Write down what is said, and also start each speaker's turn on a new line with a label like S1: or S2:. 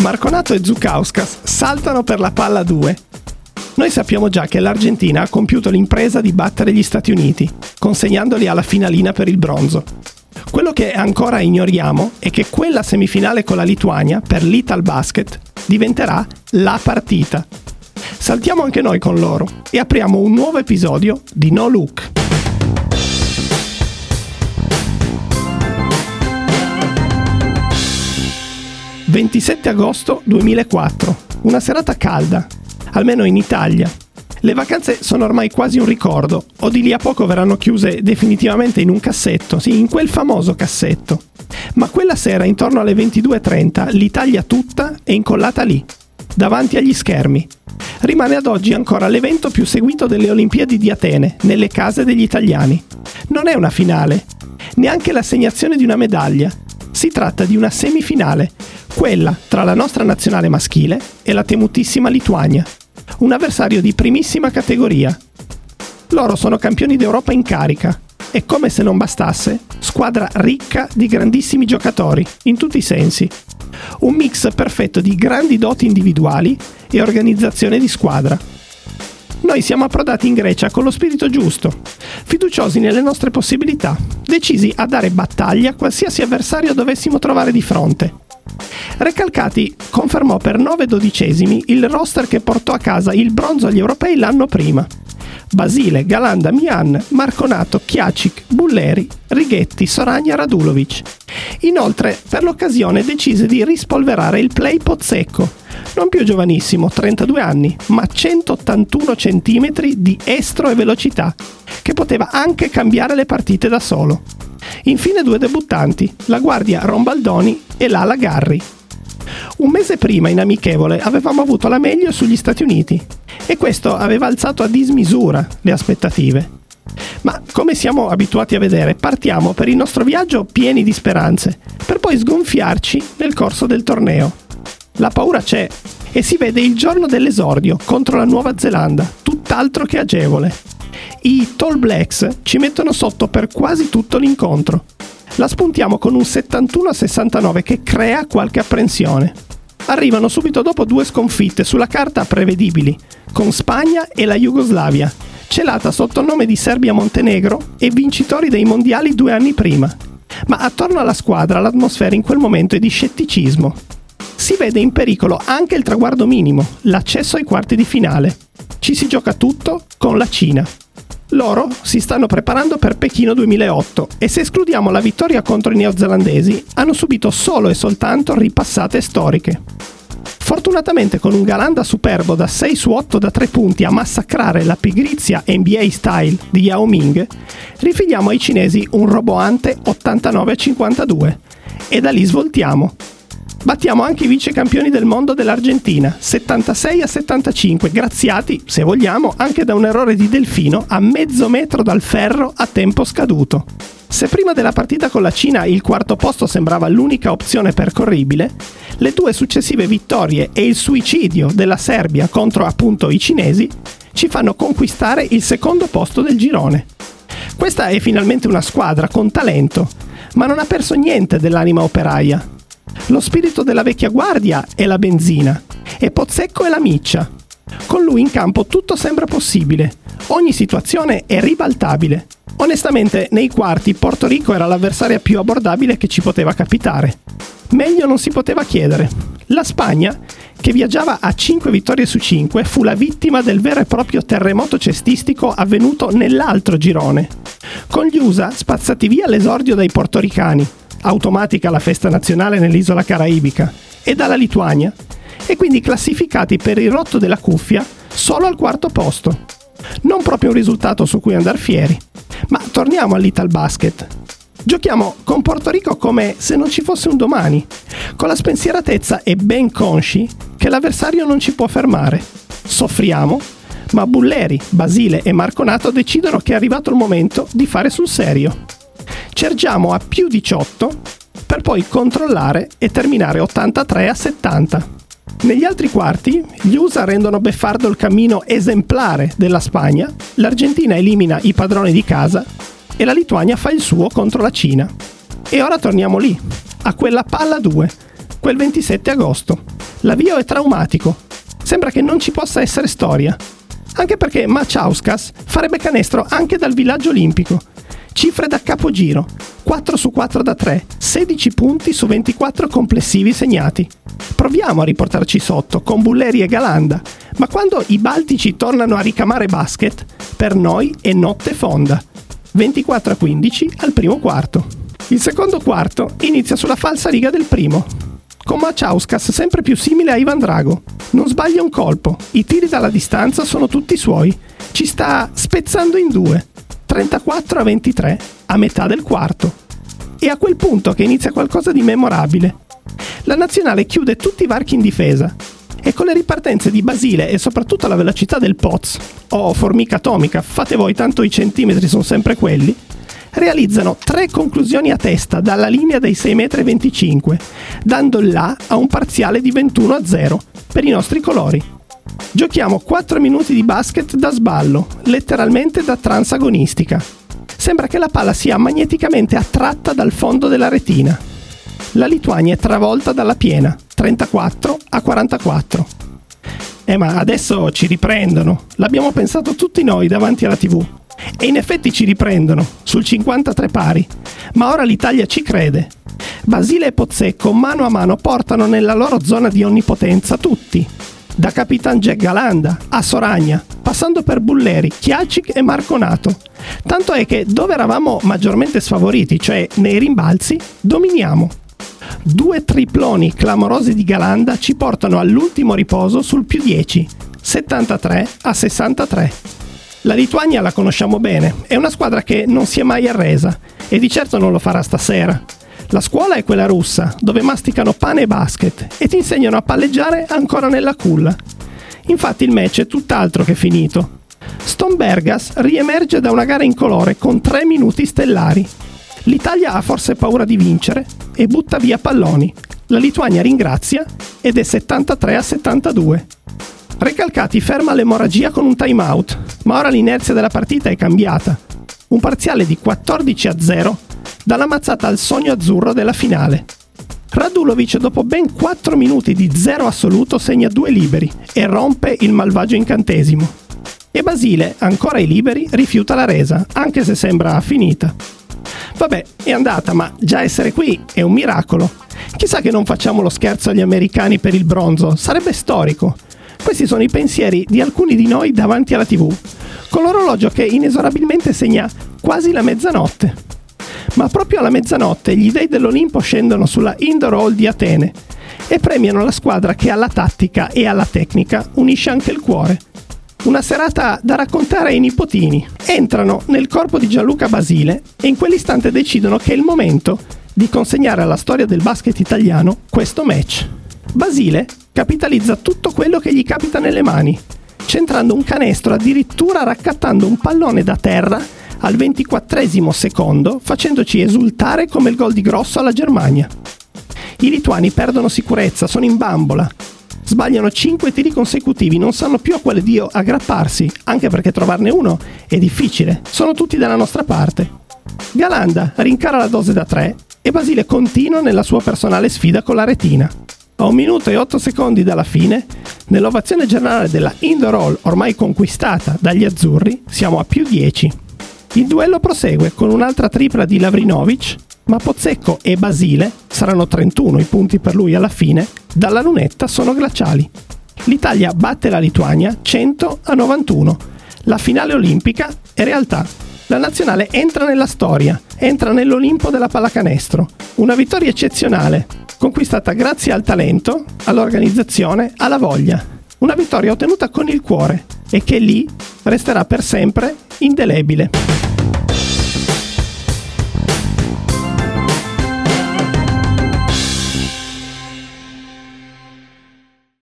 S1: Marconato e Zukauskas saltano per la palla 2. Noi sappiamo già che l'Argentina ha compiuto l'impresa di battere gli Stati Uniti, consegnandoli alla finalina per il bronzo. Quello che ancora ignoriamo è che quella semifinale con la Lituania per l'Ital Basket diventerà la partita. Saltiamo anche noi con loro e apriamo un nuovo episodio di No Look. «27 agosto 2004, una serata calda, almeno in Italia, le vacanze sono ormai quasi un ricordo, o di lì a poco verranno chiuse definitivamente in un cassetto, sì, in quel famoso cassetto. Ma quella sera, intorno alle 22.30, l'Italia tutta è incollata lì, davanti agli schermi. Rimane ad oggi ancora l'evento più seguito delle Olimpiadi di Atene, nelle case degli italiani. Non è una finale, neanche l'assegnazione di una medaglia. Si tratta di una semifinale, quella tra la nostra nazionale maschile e la temutissima Lituania un avversario di primissima categoria. Loro sono campioni d'Europa in carica e come se non bastasse, squadra ricca di grandissimi giocatori, in tutti i sensi. Un mix perfetto di grandi doti individuali e organizzazione di squadra. Noi siamo approdati in Grecia con lo spirito giusto, fiduciosi nelle nostre possibilità, decisi a dare battaglia a qualsiasi avversario dovessimo trovare di fronte. Recalcati confermò per 9 dodicesimi il roster che portò a casa il bronzo agli europei l'anno prima. Basile, Galanda, Mian, Marconato, Chiacic, Bulleri, Righetti, Soragna, Radulovic. Inoltre, per l'occasione decise di rispolverare il play Pozzecco, non più giovanissimo, 32 anni, ma 181 cm di estro e velocità, che poteva anche cambiare le partite da solo. Infine due debuttanti, la guardia Rombaldoni e l'ala Garri. Un mese prima in amichevole avevamo avuto la meglio sugli Stati Uniti e questo aveva alzato a dismisura le aspettative. Ma come siamo abituati a vedere, partiamo per il nostro viaggio pieni di speranze, per poi sgonfiarci nel corso del torneo. La paura c'è e si vede il giorno dell'esordio contro la Nuova Zelanda, tutt'altro che agevole. I Tall Blacks ci mettono sotto per quasi tutto l'incontro. La spuntiamo con un 71-69 che crea qualche apprensione. Arrivano subito dopo due sconfitte sulla carta prevedibili, con Spagna e la Jugoslavia, celata sotto il nome di Serbia-Montenegro e vincitori dei mondiali due anni prima. Ma attorno alla squadra l'atmosfera in quel momento è di scetticismo. Si vede in pericolo anche il traguardo minimo, l'accesso ai quarti di finale. Ci si gioca tutto con la Cina. Loro si stanno preparando per Pechino 2008 e se escludiamo la vittoria contro i neozelandesi, hanno subito solo e soltanto ripassate storiche. Fortunatamente con un Galanda superbo da 6 su 8 da 3 punti a massacrare la pigrizia NBA style di Yao Ming, rifiliamo ai cinesi un roboante 89 a 52 e da lì svoltiamo. Battiamo anche i vice campioni del mondo dell'Argentina, 76 a 75, graziati, se vogliamo, anche da un errore di Delfino a mezzo metro dal ferro a tempo scaduto. Se prima della partita con la Cina il quarto posto sembrava l'unica opzione percorribile, le due successive vittorie e il suicidio della Serbia contro appunto i cinesi ci fanno conquistare il secondo posto del girone. Questa è finalmente una squadra con talento, ma non ha perso niente dell'anima operaia. Lo spirito della vecchia guardia è la benzina e Pozzecco è la miccia. Con lui in campo tutto sembra possibile, ogni situazione è ribaltabile. Onestamente, nei quarti Porto Rico era l'avversaria più abbordabile che ci poteva capitare. Meglio non si poteva chiedere. La Spagna, che viaggiava a 5 vittorie su 5, fu la vittima del vero e proprio terremoto cestistico avvenuto nell'altro girone. Con gli USA spazzati via l'esordio dai portoricani, automatica la festa nazionale nell'isola caraibica, e dalla Lituania, e quindi classificati per il rotto della cuffia solo al quarto posto. Non proprio un risultato su cui andare fieri. Ma torniamo all'Ital Basket. Giochiamo con Porto Rico come se non ci fosse un domani, con la spensieratezza e ben consci che l'avversario non ci può fermare. Soffriamo, ma Bulleri, Basile e Marconato decidono che è arrivato il momento di fare sul serio. Cergiamo a più 18 per poi controllare e terminare 83 a 70. Negli altri quarti, gli USA rendono beffardo il cammino esemplare della Spagna, l'Argentina elimina i padroni di casa e la Lituania fa il suo contro la Cina. E ora torniamo lì, a quella palla 2, quel 27 agosto, L'avvio è traumatico. Sembra che non ci possa essere storia. Anche perché Maciauskas farebbe canestro anche dal villaggio olimpico. Cifre da capogiro. 4 su 4 da 3, 16 punti su 24 complessivi segnati. Proviamo a riportarci sotto con Bulleri e Galanda, ma quando i Baltici tornano a ricamare basket, per noi è notte fonda. 24 a 15 al primo quarto. Il secondo quarto inizia sulla falsa riga del primo, con Maciauskas sempre più simile a Ivan Drago. Non sbaglia un colpo, i tiri dalla distanza sono tutti suoi, ci sta spezzando in due. 34 a 23 a metà del quarto. È a quel punto che inizia qualcosa di memorabile. La nazionale chiude tutti i varchi in difesa e con le ripartenze di Basile e soprattutto la velocità del Poz, o formica atomica, fate voi tanto i centimetri sono sempre quelli, realizzano tre conclusioni a testa dalla linea dei 6,25 m, dando là a un parziale di 21 a 0 per i nostri colori. Giochiamo 4 minuti di basket da sballo, letteralmente da transagonistica. Sembra che la palla sia magneticamente attratta dal fondo della retina. La Lituania è travolta dalla piena, 34 a 44. Eh ma adesso ci riprendono, l'abbiamo pensato tutti noi davanti alla tv. E in effetti ci riprendono, sul 53 pari. Ma ora l'Italia ci crede. Basile e Pozzecco mano a mano portano nella loro zona di onnipotenza tutti, da Capitan Jack Galanda a Soragna, passando per Bulleri, Chiacic e Marconato. Tanto è che dove eravamo maggiormente sfavoriti, cioè nei rimbalzi, dominiamo. Due triploni clamorosi di Galanda ci portano all'ultimo riposo sul più 10, 73 a 63. La Lituania la conosciamo bene, è una squadra che non si è mai arresa e di certo non lo farà stasera. La scuola è quella russa, dove masticano pane e basket e ti insegnano a palleggiare ancora nella culla. Infatti il match è tutt'altro che finito. Stombergas riemerge da una gara incolore con 3 minuti stellari. L'Italia ha forse paura di vincere e butta via palloni. La Lituania ringrazia ed è 73 a 72. Recalcati ferma l'emorragia con un timeout, ma ora l'inerzia della partita è cambiata. Un parziale di 14 a 0 dalla mazzata al sogno azzurro della finale. Radulovic dopo ben 4 minuti di zero assoluto segna due liberi e rompe il malvagio incantesimo. E Basile, ancora ai liberi, rifiuta la resa, anche se sembra finita. Vabbè, è andata, ma già essere qui è un miracolo. Chissà che non facciamo lo scherzo agli americani per il bronzo, sarebbe storico. Questi sono i pensieri di alcuni di noi davanti alla TV, con l'orologio che inesorabilmente segna quasi la mezzanotte ma proprio alla mezzanotte gli dei dell'Olimpo scendono sulla Indoor Hall di Atene e premiano la squadra che alla tattica e alla tecnica unisce anche il cuore. Una serata da raccontare ai nipotini. Entrano nel corpo di Gianluca Basile e in quell'istante decidono che è il momento di consegnare alla storia del basket italiano questo match. Basile capitalizza tutto quello che gli capita nelle mani, centrando un canestro addirittura raccattando un pallone da terra al 24 secondo facendoci esultare come il gol di Grosso alla Germania. I lituani perdono sicurezza, sono in bambola. Sbagliano 5 tiri consecutivi, non sanno più a quale dio aggrapparsi, anche perché trovarne uno è difficile. Sono tutti dalla nostra parte. Galanda rincara la dose da 3 e Basile continua nella sua personale sfida con la retina. A un minuto e 8 secondi dalla fine, nell'ovazione generale della Indoor Hall ormai conquistata dagli azzurri, siamo a più 10. Il duello prosegue con un'altra tripla di Lavrinovic, ma Pozzecco e Basile, saranno 31 i punti per lui alla fine, dalla lunetta sono glaciali. L'Italia batte la Lituania 100 a 91. La finale olimpica è realtà. La nazionale entra nella storia, entra nell'Olimpo della pallacanestro. Una vittoria eccezionale, conquistata grazie al talento, all'organizzazione, alla voglia. Una vittoria ottenuta con il cuore e che lì resterà per sempre indelebile.